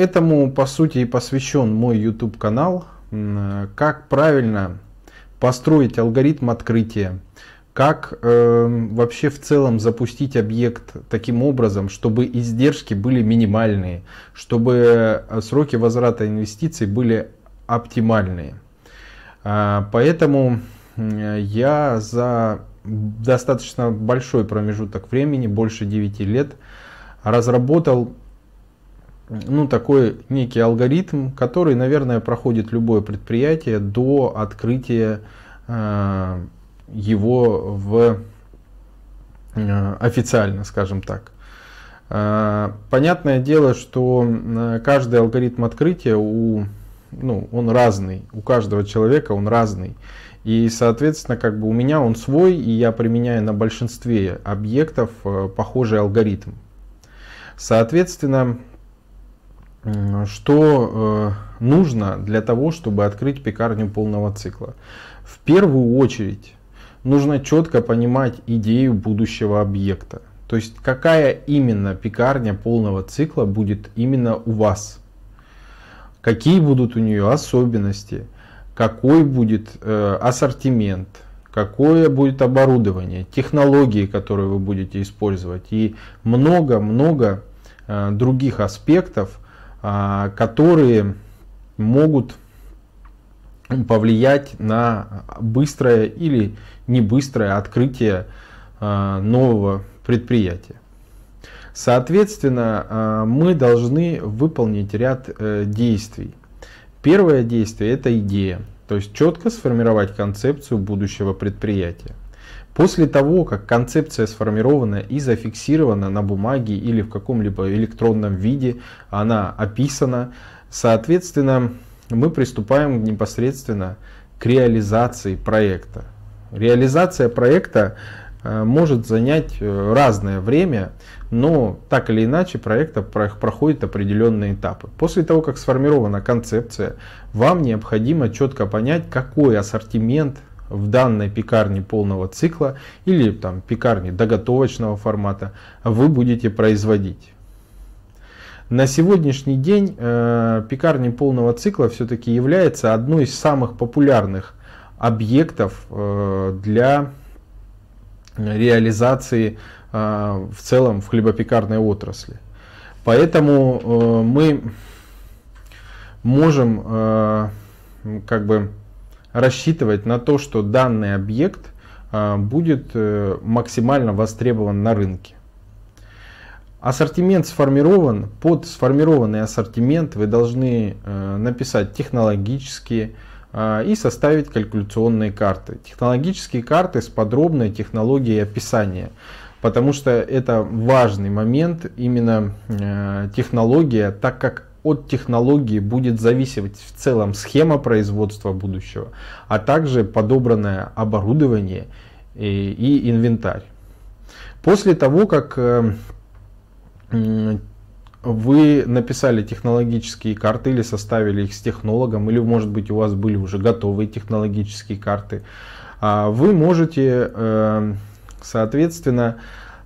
этому, по сути, и посвящен мой YouTube канал. Как правильно построить алгоритм открытия, как э, вообще в целом запустить объект таким образом, чтобы издержки были минимальные, чтобы э, сроки возврата инвестиций были оптимальные. А, поэтому я за достаточно большой промежуток времени, больше 9 лет, разработал ну, такой некий алгоритм, который, наверное, проходит любое предприятие до открытия э, его в э, официально, скажем так. Э, понятное дело, что э, каждый алгоритм открытия у, ну, он разный, у каждого человека он разный. И, соответственно, как бы у меня он свой, и я применяю на большинстве объектов э, похожий алгоритм. Соответственно, что э, нужно для того, чтобы открыть пекарню полного цикла? В первую очередь нужно четко понимать идею будущего объекта. То есть какая именно пекарня полного цикла будет именно у вас. Какие будут у нее особенности, какой будет э, ассортимент, какое будет оборудование, технологии, которые вы будете использовать и много-много э, других аспектов, которые могут повлиять на быстрое или не быстрое открытие а, нового предприятия. Соответственно, а, мы должны выполнить ряд э, действий. Первое действие – это идея, то есть четко сформировать концепцию будущего предприятия. После того, как концепция сформирована и зафиксирована на бумаге или в каком-либо электронном виде, она описана, соответственно, мы приступаем непосредственно к реализации проекта. Реализация проекта э, может занять э, разное время, но так или иначе проекта проходит определенные этапы. После того, как сформирована концепция, вам необходимо четко понять, какой ассортимент в данной пекарне полного цикла или там пекарне доготовочного формата вы будете производить. На сегодняшний день э, пекарня полного цикла все-таки является одной из самых популярных объектов э, для реализации э, в целом в хлебопекарной отрасли. Поэтому э, мы можем э, как бы рассчитывать на то, что данный объект а, будет э, максимально востребован на рынке. Ассортимент сформирован. Под сформированный ассортимент вы должны э, написать технологические а, и составить калькуляционные карты. Технологические карты с подробной технологией описания. Потому что это важный момент, именно э, технология, так как от технологии будет зависеть в целом схема производства будущего, а также подобранное оборудование и, и инвентарь. После того, как э, вы написали технологические карты или составили их с технологом, или может быть у вас были уже готовые технологические карты, а, вы можете, э, соответственно,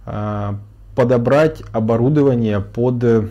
э, подобрать оборудование под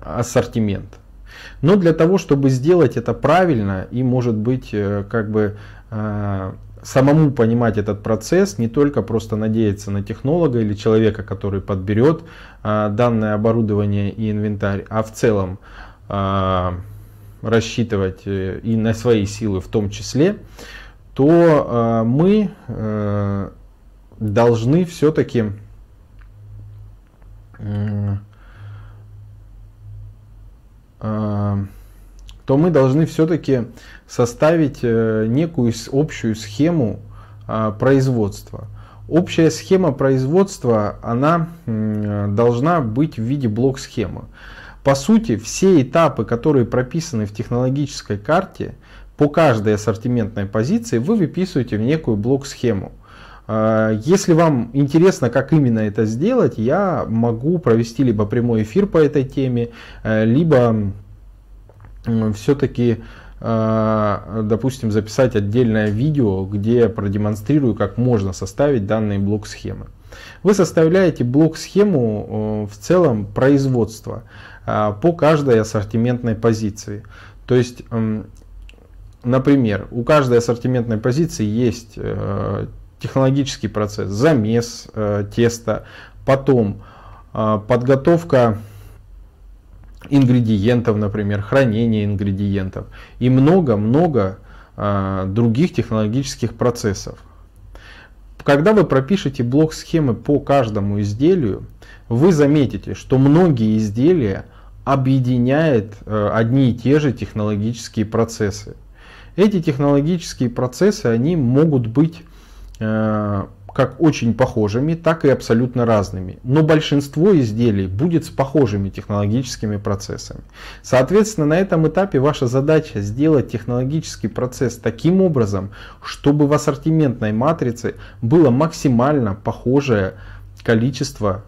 ассортимент. Но для того, чтобы сделать это правильно и, может быть, э, как бы э, самому понимать этот процесс, не только просто надеяться на технолога или человека, который подберет э, данное оборудование и инвентарь, а в целом рассчитывать и на свои силы в том числе, то мы должны все-таки то мы должны все-таки составить э, некую общую схему производства. Общая схема производства, она должна быть в виде блок-схемы. По сути, все этапы, которые прописаны в технологической карте, по каждой ассортиментной позиции вы выписываете в некую блок-схему. А, если вам интересно, как именно это сделать, я могу провести либо прямой эфир по этой теме, э, либо все-таки а, допустим, записать отдельное видео, где продемонстрирую, как можно составить данные блок-схемы. Вы составляете блок-схему в целом производства по каждой ассортиментной позиции. То есть, например, у каждой ассортиментной позиции есть э, технологический процесс, замес э, теста, потом э, подготовка ингредиентов, например, хранение ингредиентов и много-много э, других технологических процессов. Когда вы пропишете блок схемы по каждому изделию, вы заметите, что многие изделия объединяют э, одни и те же технологические процессы. Эти технологические процессы, они могут быть как очень похожими, так и абсолютно разными. Но большинство изделий будет с похожими технологическими процессами. Соответственно, на этом этапе ваша задача сделать технологический процесс таким образом, чтобы в ассортиментной матрице было максимально похожее количество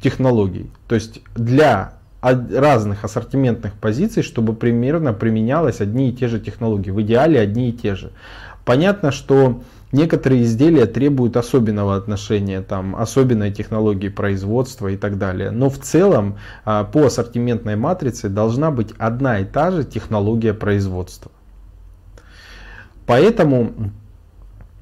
технологий. То есть для разных ассортиментных позиций, чтобы примерно применялось одни и те же технологии. В идеале одни и те же. Понятно, что Некоторые изделия требуют особенного отношения, там, особенной технологии производства и так далее. Но в целом а, по ассортиментной матрице должна быть одна и та же технология производства. Поэтому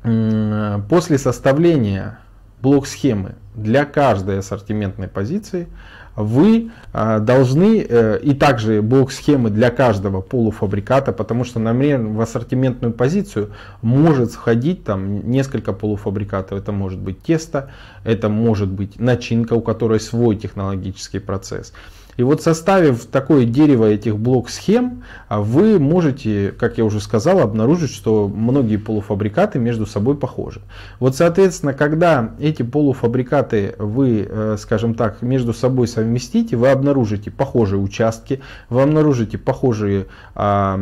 после составления блок-схемы для каждой ассортиментной позиции вы а, должны, э, и также блок схемы для каждого полуфабриката, потому что, например, в ассортиментную позицию может входить там несколько полуфабрикатов. Это может быть тесто, это может быть начинка, у которой свой технологический процесс. И вот составив такое дерево этих блок-схем, а, вы можете, как я уже сказал, обнаружить, что многие полуфабрикаты между собой похожи. Вот, соответственно, когда эти полуфабрикаты вы, э, скажем так, между собой совместите, вы обнаружите похожие участки, вы обнаружите похожие а,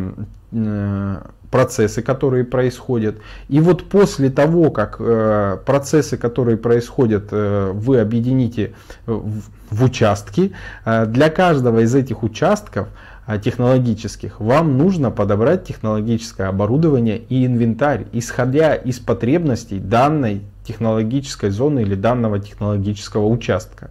э, процессы, которые происходят. И вот после того, как э, процессы, которые происходят, э, вы объедините в, в участки, э, для каждого из этих участков э, технологических вам нужно подобрать технологическое оборудование и инвентарь, исходя из потребностей данной технологической зоны или данного технологического участка.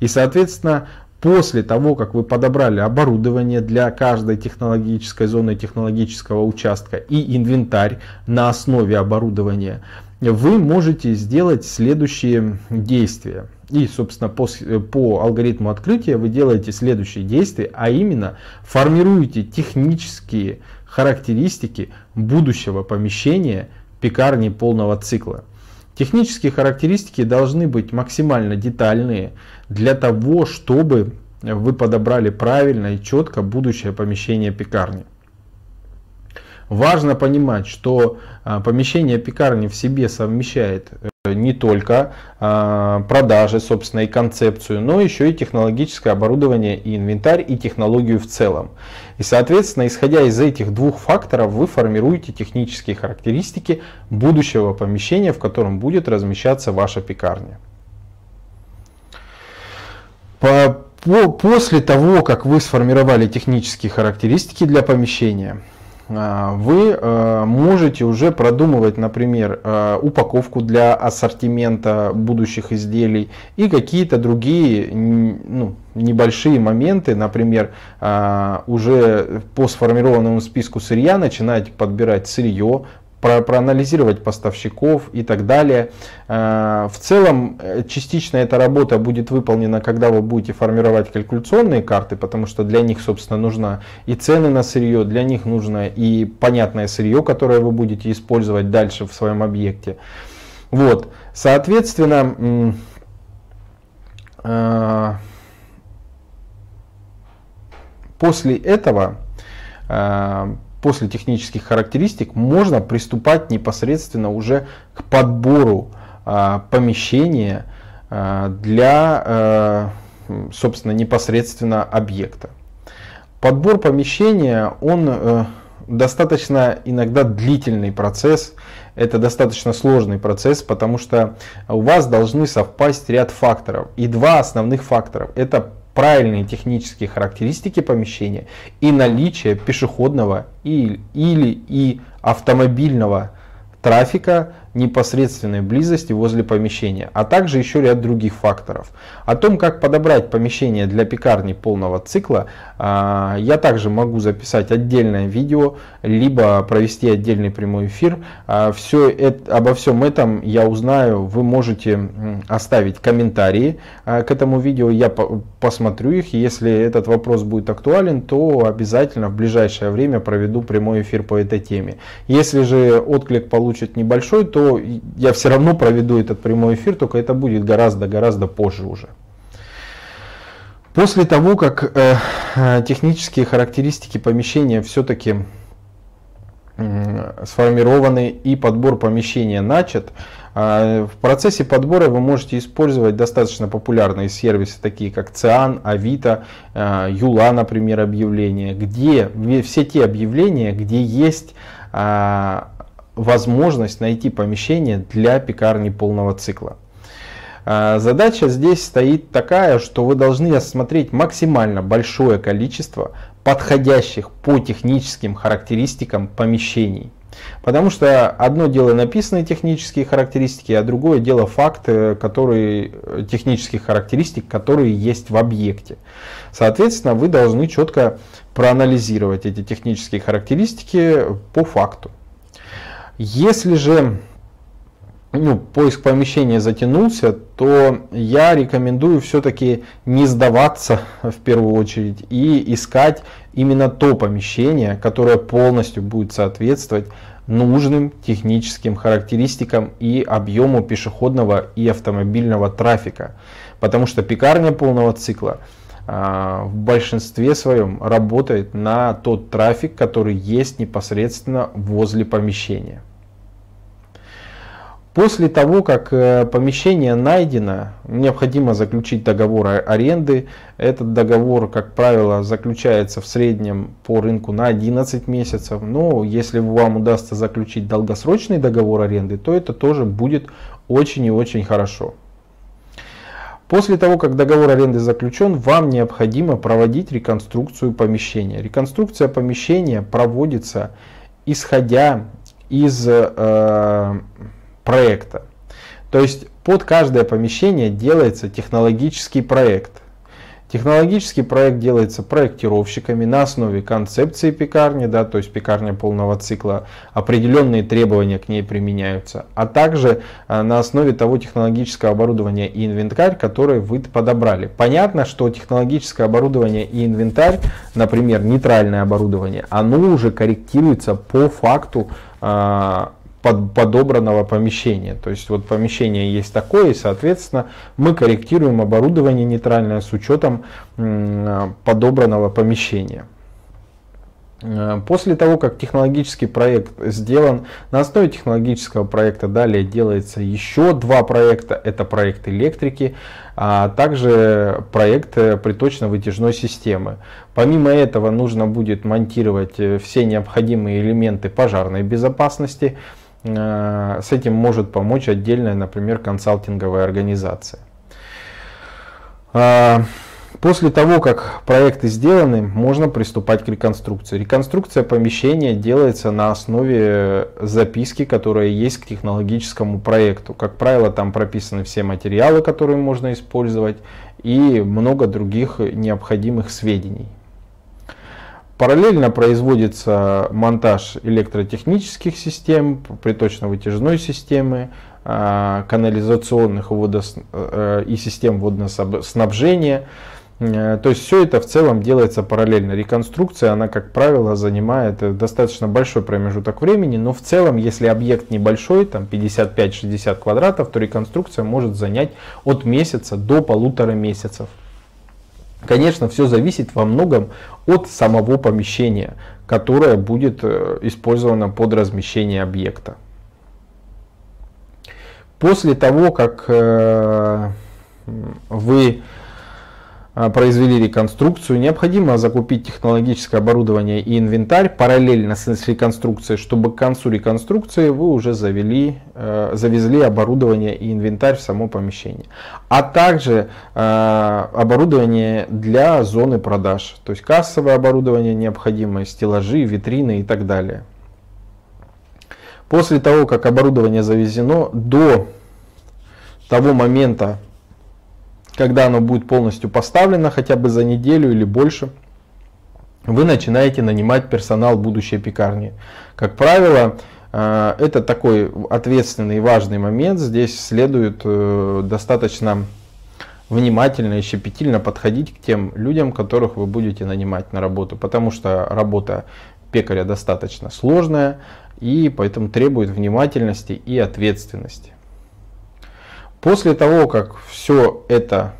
И, соответственно, после того, как вы подобрали оборудование для каждой технологической зоны по участка и инвентарь на основе оборудования, вы можете сделать следующие действия. И, собственно, по, по алгоритму открытия вы делаете следующие действия, а именно формируете технические характеристики будущего помещения пекарни полного цикла. Технические характеристики должны быть максимально детальные для того, чтобы вы подобрали правильно и четко будущее помещение пекарни. Важно понимать, что а, помещение пекарни в себе совмещает э, не только а, продажи, собственно, и концепцию, но еще и технологическое оборудование и инвентарь, и технологию в целом. И, соответственно, исходя из этих двух факторов, вы формируете технические характеристики будущего помещения, в котором будет размещаться ваша пекарня. По, по, после того, как вы сформировали технические характеристики для помещения, вы а, можете уже продумывать, например, а, упаковку для ассортимента будущих изделий и какие-то другие ну, небольшие моменты, например, уже по сформированному списку сырья начинать подбирать сырье, про, проанализировать поставщиков и так далее. Э, в целом, э, частично эта работа будет выполнена, когда вы будете формировать калькуляционные карты, потому что для них, собственно, нужна и цены на сырье, для них нужно и понятное сырье, которое вы будете использовать дальше в своем объекте. Вот, соответственно, э, после этого после технических характеристик можно приступать непосредственно уже к подбору а, помещения а, для, а, собственно, непосредственно объекта. Подбор помещения, он э, достаточно иногда длительный процесс, это достаточно сложный процесс, потому что у вас должны совпасть ряд факторов. И два основных фактора. Это правильные технические характеристики помещения и наличие пешеходного или, или и автомобильного трафика непосредственной близости возле помещения, а также еще ряд других факторов. О том, как подобрать помещение для пекарни полного цикла, а, я также могу записать отдельное видео, либо провести отдельный прямой эфир. А, Все это, обо всем этом я узнаю, вы можете оставить комментарии а, к этому видео, я посмотрю их. Если этот вопрос будет актуален, то обязательно в ближайшее время проведу прямой эфир по этой теме. Если же отклик получит небольшой, то то я все равно проведу этот прямой эфир, только это будет гораздо-гораздо позже уже. После того, как э, э технические характеристики помещения все-таки э, сформированы и подбор помещения начат, э, в процессе подбора вы можете использовать достаточно популярные сервисы, такие как Циан, Авито, э, Юла, например, объявления, где все те объявления, где есть э, возможность найти помещение для пекарни полного цикла. А, задача здесь стоит такая, что вы должны осмотреть максимально большое количество подходящих по техническим характеристикам помещений. Потому что одно дело написанные технические характеристики, а другое дело факты, которые, технических характеристик, которые есть в объекте. Соответственно, вы должны четко проанализировать эти технические характеристики по факту. Если же ну, поиск помещения затянулся, то я рекомендую все-таки не сдаваться в первую очередь и искать именно то помещение, которое полностью будет соответствовать нужным техническим характеристикам и объему пешеходного и автомобильного трафика. Потому что пекарня полного цикла в большинстве своем работает на тот трафик, который есть непосредственно возле помещения. После того, как э, помещение найдено, необходимо заключить договор аренды. Этот договор, как правило, заключается в среднем по рынку на 11 месяцев. Но если вам удастся заключить долгосрочный договор аренды, то это тоже будет очень и очень хорошо. После того, как договор аренды заключен, вам необходимо проводить реконструкцию помещения. Реконструкция помещения проводится исходя из э, проекта. То есть под каждое помещение делается технологический проект. Технологический проект делается проектировщиками на основе концепции пекарни, да, то есть пекарня полного цикла, определенные требования к ней применяются, а также а, на основе того технологического оборудования и инвентарь, который вы подобрали. Понятно, что технологическое оборудование и инвентарь, например, нейтральное оборудование, оно уже корректируется по факту а, под, подобранного помещения. То есть вот помещение есть такое, и соответственно мы корректируем оборудование нейтральное с учетом подобранного помещения. Э, после того, как технологический проект сделан, на основе технологического проекта далее делается еще два проекта. Это проект электрики, а также проект э, приточно-вытяжной системы. Помимо этого нужно будет монтировать э, все необходимые элементы пожарной безопасности, с этим может помочь отдельная, например, консалтинговая организация. А, после того, как проекты сделаны, можно приступать к реконструкции. Реконструкция помещения делается на основе записки, которая есть к технологическому проекту. Как правило, там прописаны все материалы, которые можно использовать и много других необходимых сведений. Параллельно производится монтаж электротехнических систем, приточно-вытяжной системы, а, канализационных водос... Э, и систем водоснабжения. Э, то есть все это в целом делается параллельно. Реконструкция, она, как правило, занимает достаточно большой промежуток времени, но в целом, если объект небольшой, там 55-60 квадратов, то реконструкция может занять от месяца до полутора месяцев. Конечно, все зависит во многом от самого помещения, которое будет э, использовано под размещение объекта. После того, как э, вы произвели реконструкцию, необходимо закупить технологическое оборудование и инвентарь параллельно с реконструкцией, чтобы к концу реконструкции вы уже завели, э, завезли оборудование и инвентарь в само помещение. А также э, оборудование для зоны продаж, то есть кассовое оборудование необходимое, стеллажи, витрины и так далее. После того, как оборудование завезено, до того момента, когда оно будет полностью поставлено, хотя бы за неделю или больше, вы начинаете нанимать персонал будущей пекарни. Как правило, э, это такой ответственный и важный момент. Здесь следует э, достаточно внимательно и щепетильно подходить к тем людям, которых вы будете нанимать на работу. Потому что работа пекаря достаточно сложная и поэтому требует внимательности и ответственности. После того, как все это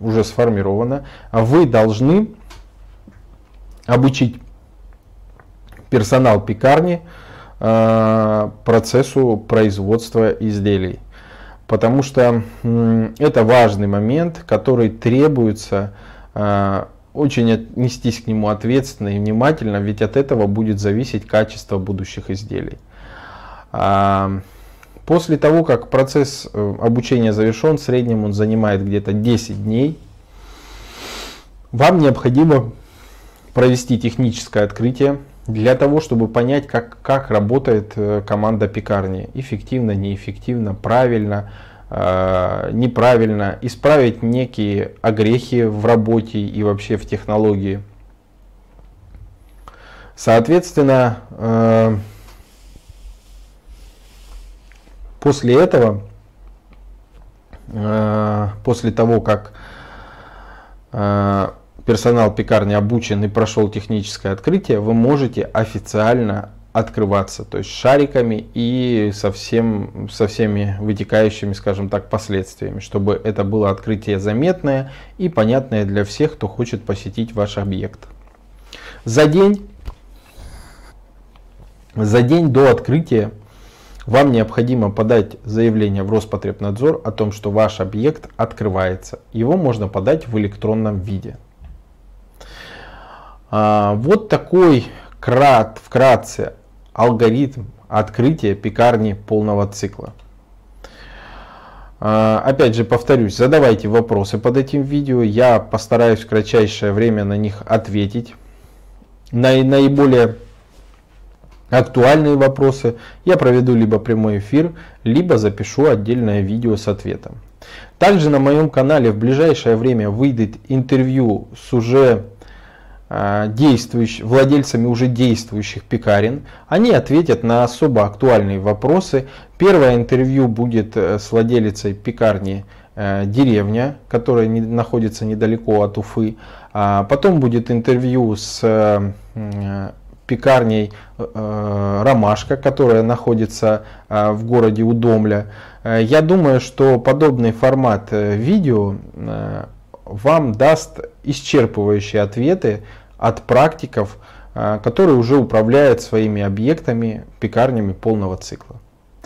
уже сформировано, вы должны обучить персонал пекарни э, процессу производства изделий. Потому что это важный момент, который требуется э, очень отнестись к нему ответственно и внимательно, ведь от этого будет зависеть качество будущих изделий. После того, как процесс э, обучения завершен, в среднем он занимает где-то 10 дней, вам необходимо провести техническое открытие для того, чтобы понять, как, как работает э, команда пекарни. Эффективно, неэффективно, правильно, э, неправильно. Исправить некие огрехи в работе и вообще в технологии. Соответственно, э, После этого, э, после того, как э, персонал пекарни обучен и прошел техническое открытие, вы можете официально открываться, то есть шариками и со, всем, со всеми вытекающими, скажем так, последствиями, чтобы это было открытие заметное и понятное для всех, кто хочет посетить ваш объект. За день, за день до открытия вам необходимо подать заявление в Роспотребнадзор о том, что ваш объект открывается. Его можно подать в электронном виде. А, вот такой крат, вкратце алгоритм открытия пекарни полного цикла. А, опять же повторюсь, задавайте вопросы под этим видео, я постараюсь в кратчайшее время на них ответить. На наиболее актуальные вопросы я проведу либо прямой эфир, либо запишу отдельное видео с ответом. Также на моем канале в ближайшее время выйдет интервью с уже а, действующих, владельцами уже действующих пекарен. Они ответят на особо актуальные вопросы. Первое интервью будет э, с владелицей пекарни э, деревня, которая не, находится недалеко от Уфы. А потом будет интервью с э, пекарней э, Ромашка, которая находится э, в городе Удомля. Э, я думаю, что подобный формат видео вам даст исчерпывающие ответы от практиков, которые уже управляют своими объектами, пекарнями полного цикла.